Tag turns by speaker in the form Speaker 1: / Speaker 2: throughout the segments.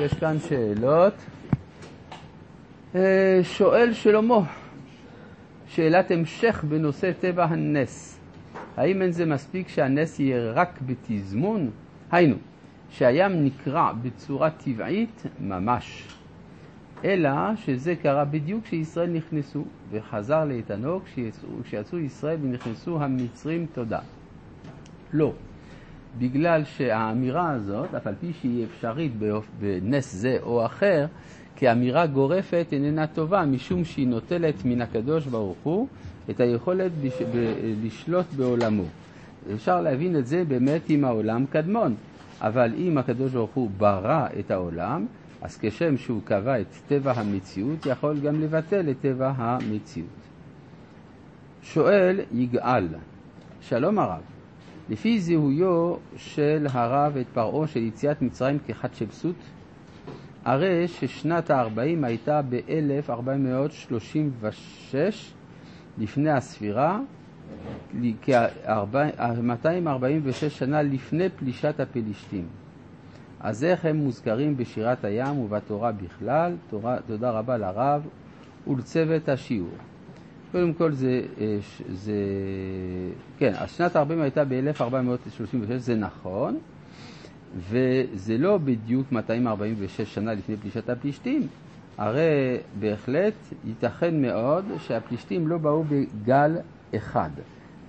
Speaker 1: יש כאן שאלות. אה, שואל שלמה, שאלת המשך בנושא טבע הנס. האם אין זה מספיק שהנס יהיה רק בתזמון? היינו, שהים נקרע בצורה טבעית ממש. אלא שזה קרה בדיוק כשישראל נכנסו, וחזר לאיתנו כשיצאו ישראל ונכנסו המצרים תודה. לא. בגלל שהאמירה הזאת, אף על פי שהיא אפשרית בנס זה או אחר, כאמירה גורפת איננה טובה, משום שהיא נוטלת מן הקדוש ברוך הוא את היכולת לשלוט בעולמו. אפשר להבין את זה באמת עם העולם קדמון, אבל אם הקדוש ברוך הוא ברא את העולם, אז כשם שהוא קבע את טבע המציאות, יכול גם לבטל את טבע המציאות. שואל יגאל, שלום הרב, לפי זיהויו של הרב את פרעה של יציאת מצרים כחתשבסות, הרי ששנת ה-40 הייתה ב-1436 לפני הספירה, כ-246 שנה לפני פלישת הפלישתים. אז איך הם מוזכרים בשירת הים ובתורה בכלל? תודה רבה לרב ולצוות השיעור. קודם כל זה, אה, זה כן, אז שנת ה-40 הייתה ב-1436, זה נכון, וזה לא בדיוק 246 שנה לפני פלישת הפלישתים, הרי בהחלט ייתכן מאוד שהפלישתים לא באו בגל אחד.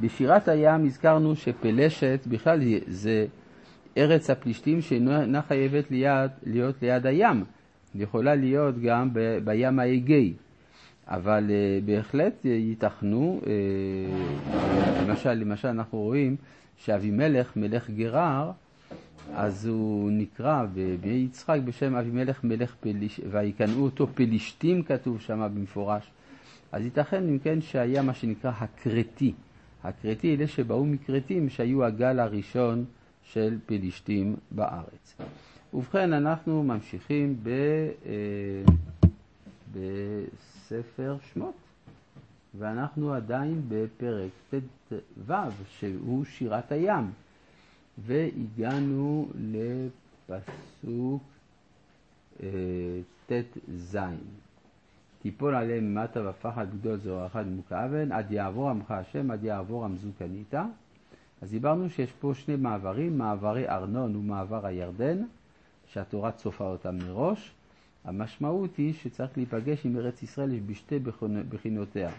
Speaker 1: בשירת הים הזכרנו שפלשת בכלל זה ארץ הפלישתים שאינה חייבת להיות ליד הים, יכולה להיות גם ב, בים האגאי. אבל uh, בהחלט ייתכנו, uh, למשל, למשל אנחנו רואים שאבימלך מלך גרר, אז הוא נקרא ביצחק בשם אבימלך מלך פליש, ויקנאו אותו פלישתים כתוב שם במפורש. אז ייתכן אם כן שהיה מה שנקרא הכרתי. הכרתי, אלה שבאו מכרתים, שהיו הגל הראשון של פלישתים בארץ. ובכן, אנחנו ממשיכים ב, אה, בספר שמות, ואנחנו עדיין בפרק ט"ו, שהוא שירת הים, והגענו לפסוק אה, ט"ז. תיפול עליהם מטה ופחד גדול זו אחד מוכאבן, עד יעבור עמך השם, עד יעבור עמזו קנית. אז דיברנו שיש פה שני מעברים, מעברי ארנון ומעבר הירדן, שהתורה צופה אותם מראש. המשמעות היא שצריך להיפגש עם ארץ ישראל בשתי בחינותיה,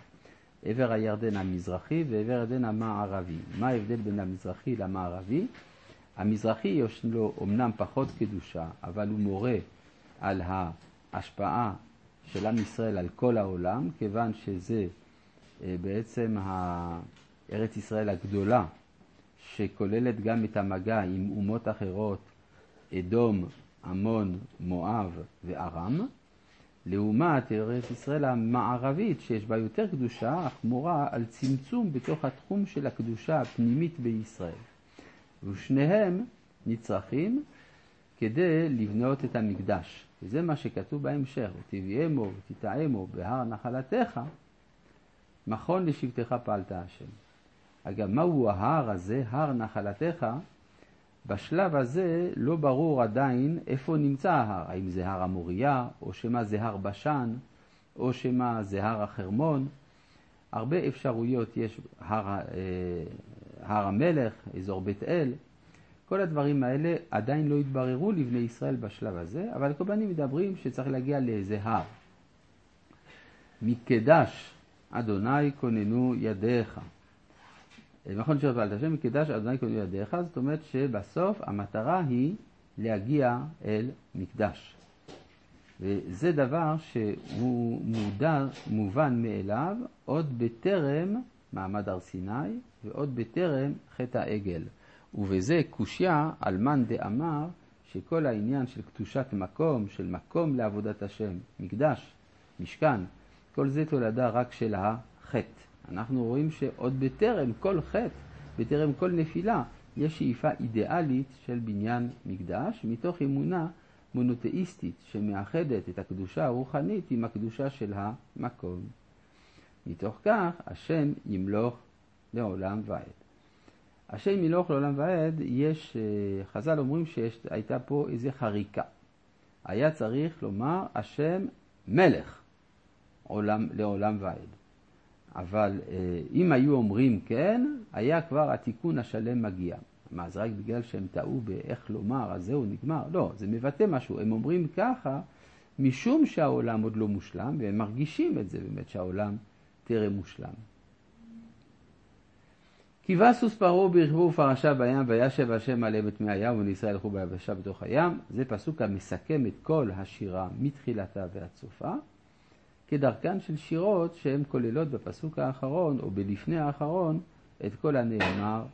Speaker 1: עבר הירדן המזרחי ועבר הירדן המערבי. מה ההבדל בין המזרחי למערבי? המזרחי יש לו אמנם פחות קדושה, אבל הוא מורה על ההשפעה של עם ישראל על כל העולם, כיוון שזה אה, בעצם ארץ ישראל הגדולה, שכוללת גם את המגע עם אומות אחרות, אדום, עמון, מואב וארם, לעומת ארץ ישראל המערבית, שיש בה יותר קדושה, אך מורה על צמצום בתוך התחום של הקדושה הפנימית בישראל. ושניהם נצרכים כדי לבנות את המקדש. וזה מה שכתוב בהמשך, ותביאמו ותטעמו בהר נחלתך, מכון לשבטך פעלת השם. אגב, מהו ההר הזה, הר נחלתך? בשלב הזה לא ברור עדיין איפה נמצא ההר, האם זה הר המוריה, או שמא זה הר בשן, או שמא זה הר החרמון. הרבה אפשרויות יש, הר, אה, הר המלך, אזור בית אל. כל הדברים האלה עדיין לא התבררו לבני ישראל בשלב הזה, אבל פנים מדברים שצריך להגיע לאיזה הר. מקדש אדוני כוננו ידיך. נכון שפעלת השם מקדש אדוני כוננו ידיך, זאת אומרת שבסוף המטרה היא להגיע אל מקדש. וזה דבר שהוא מודע, מובן מאליו עוד בטרם מעמד הר סיני ועוד בטרם חטא העגל. ובזה קושייה על מאן דאמר שכל העניין של קדושת מקום, של מקום לעבודת השם, מקדש, משכן, כל זה תולדה רק של החטא. אנחנו רואים שעוד בטרם כל חטא, בטרם כל נפילה, יש שאיפה אידיאלית של בניין מקדש, מתוך אמונה מונותאיסטית שמאחדת את הקדושה הרוחנית עם הקדושה של המקום. מתוך כך השם ימלוך לעולם ועד. השם מלוך לעולם ועד, יש, אה, חז"ל אומרים שהייתה פה איזו חריקה. היה צריך לומר השם מלך עולם, לעולם ועד. אבל אה, אם היו אומרים כן, היה כבר התיקון השלם מגיע. מה, זה רק בגלל שהם טעו באיך לומר, אז זהו, נגמר? לא, זה מבטא משהו. הם אומרים ככה משום שהעולם עוד לא מושלם, והם מרגישים את זה באמת, שהעולם טרם מושלם. קיווה סוס פרעה ברכבו ופרשה בים, וישב השם עליהם את מי הים, ונישראל הלכו ביבשה בתוך הים. זה פסוק המסכם את כל השירה מתחילתה ועד סופה, כדרכן של שירות שהן כוללות בפסוק האחרון, או בלפני האחרון, את כל הנאמר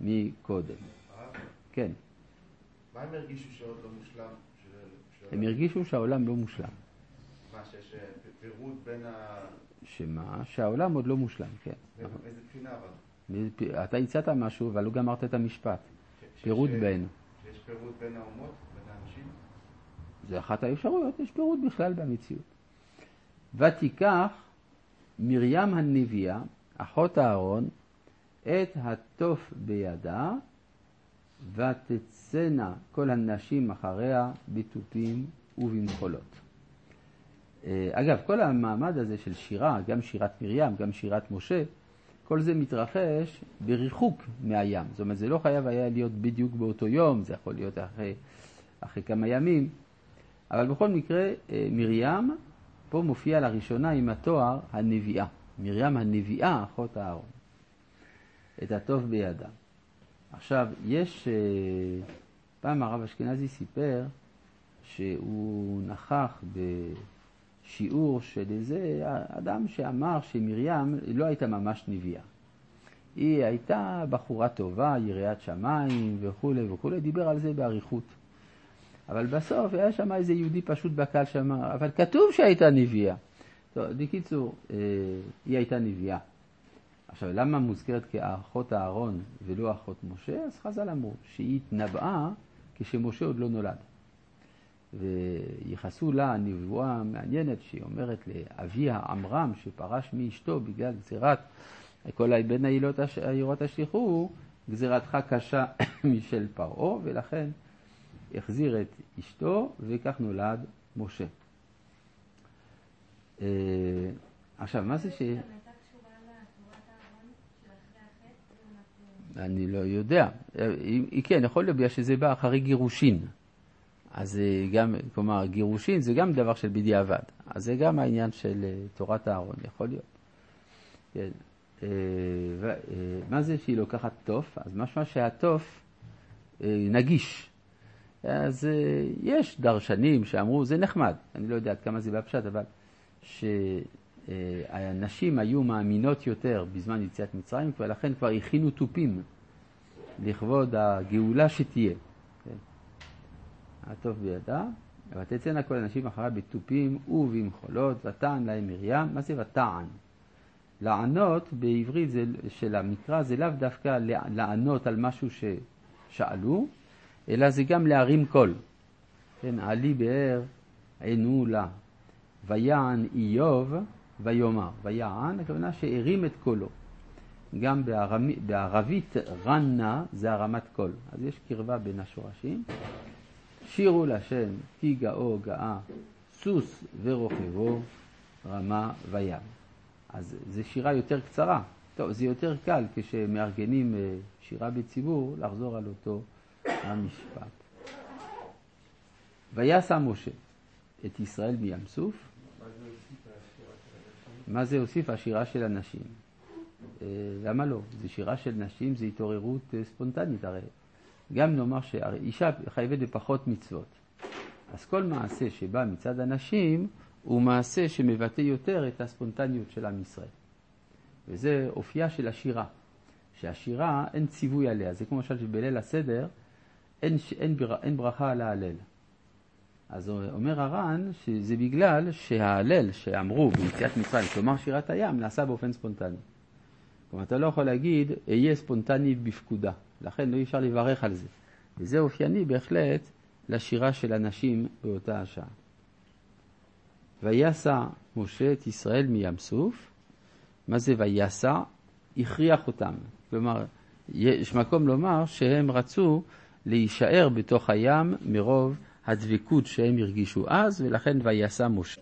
Speaker 1: מקודם. כן.
Speaker 2: מה הם הרגישו שעוד לא מושלם?
Speaker 1: הם הרגישו שהעולם לא מושלם.
Speaker 2: מה, שיש אה, פירוד בין ה...
Speaker 1: שמה? שהעולם עוד לא מושלם, כן.
Speaker 2: איזה בחינה אבל?
Speaker 1: אתה הצעת משהו, אבל לא גמרת את המשפט. פירוד בין.
Speaker 2: שיש פירוד בין האומות, בין האנשים?
Speaker 1: זה אחת האפשרויות, יש פירוד בכלל במציאות. ותיקח מרים הנביאה, אחות אהרון, את התוף בידה, ותצאנה כל הנשים אחריה בתופים ובמחולות. אה, אגב, כל המעמד הזה של שירה, גם שירת מרים, גם שירת משה, כל זה מתרחש בריחוק מהים. זאת אומרת, זה לא חייב היה להיות בדיוק באותו יום, זה יכול להיות אחרי, אחרי כמה ימים. אבל בכל מקרה, אה, מרים פה מופיע לראשונה עם התואר הנביאה. מרים הנביאה, אחות אהרון. את הטוב בידה. עכשיו, יש, אה, פעם הרב אשכנזי סיפר שהוא נכח בשיעור של איזה אדם שאמר שמרים לא הייתה ממש נביאה. היא הייתה בחורה טובה, יראת שמיים וכולי וכולי, דיבר על זה באריכות. אבל בסוף היה שם איזה יהודי פשוט בקהל שאמר, אבל כתוב שהייתה נביאה. טוב, בקיצור, אה, היא הייתה נביאה. עכשיו, למה מוזכרת כאחות אהרון ולא אחות משה? אז חז"ל אמרו שהיא התנבאה כשמשה עוד לא נולד. וייחסו לה נבואה מעניינת שהיא אומרת לאביה עמרם שפרש מאשתו בגלל גזירת כל בין העירות השליחו, גזירתך קשה משל פרעה ולכן החזיר את אשתו וכך נולד משה. אה, עכשיו, מה זה ש... אני לא יודע. היא כן, יכול להיות בגלל שזה בא אחרי גירושין. אז גם, כלומר, גירושין זה גם דבר של בדיעבד. אז זה גם העניין של אה, תורת אהרון, יכול להיות. כן. אה, אה, מה זה שהיא לוקחת תוף? אז משמע שהתוף נגיש. אז יש דרשנים שאמרו, זה נחמד, אני לא יודע עד כמה זה בפשט, אבל ש... הנשים היו מאמינות יותר בזמן יציאת מצרים, ולכן כבר הכינו תופים לכבוד הגאולה שתהיה. כן. הטוב בידה, ותצאנה כל הנשים אחריה בתופים ובמחולות, ותען להם מרים, מה זה ותען? לענות בעברית זה, של המקרא זה לאו דווקא לענות על משהו ששאלו, אלא זה גם להרים קול. כן, עלי באר עינו לה. ויען איוב ויאמר, ויען, הכוונה שהרים את קולו. גם בערבית רנה זה הרמת קול, אז יש קרבה בין השורשים. שירו לשם כי גאו גאה, סוס ורוכבו, רמה וים. אז זו שירה יותר קצרה. טוב, זה יותר קל כשמארגנים אה, שירה בציבור לחזור על אותו המשפט. ויסע משה את ישראל מים סוף, מה זה הוסיף? השירה של הנשים. אה, למה לא? זה שירה של נשים, זה התעוררות אה, ספונטנית הרי. גם נאמר שאישה חייבת בפחות מצוות. אז כל מעשה שבא מצד הנשים הוא מעשה שמבטא יותר את הספונטניות של עם ישראל. וזה אופייה של השירה. שהשירה אין ציווי עליה, זה כמו למשל שבליל הסדר אין, אין, אין ברכה על ההלל. אז אומר הר"ן שזה בגלל שההלל שאמרו ביציאת מצרים, כלומר שירת הים, נעשה באופן ספונטני. כלומר, אתה לא יכול להגיד, אהיה ספונטני בפקודה. לכן לא אפשר לברך על זה. וזה אופייני בהחלט לשירה של הנשים באותה השעה. ויסע משה את ישראל מים סוף. מה זה ויסע? הכריח אותם. כלומר, יש מקום לומר שהם רצו להישאר בתוך הים מרוב הדבקות שהם הרגישו אז, ולכן ויסע משה.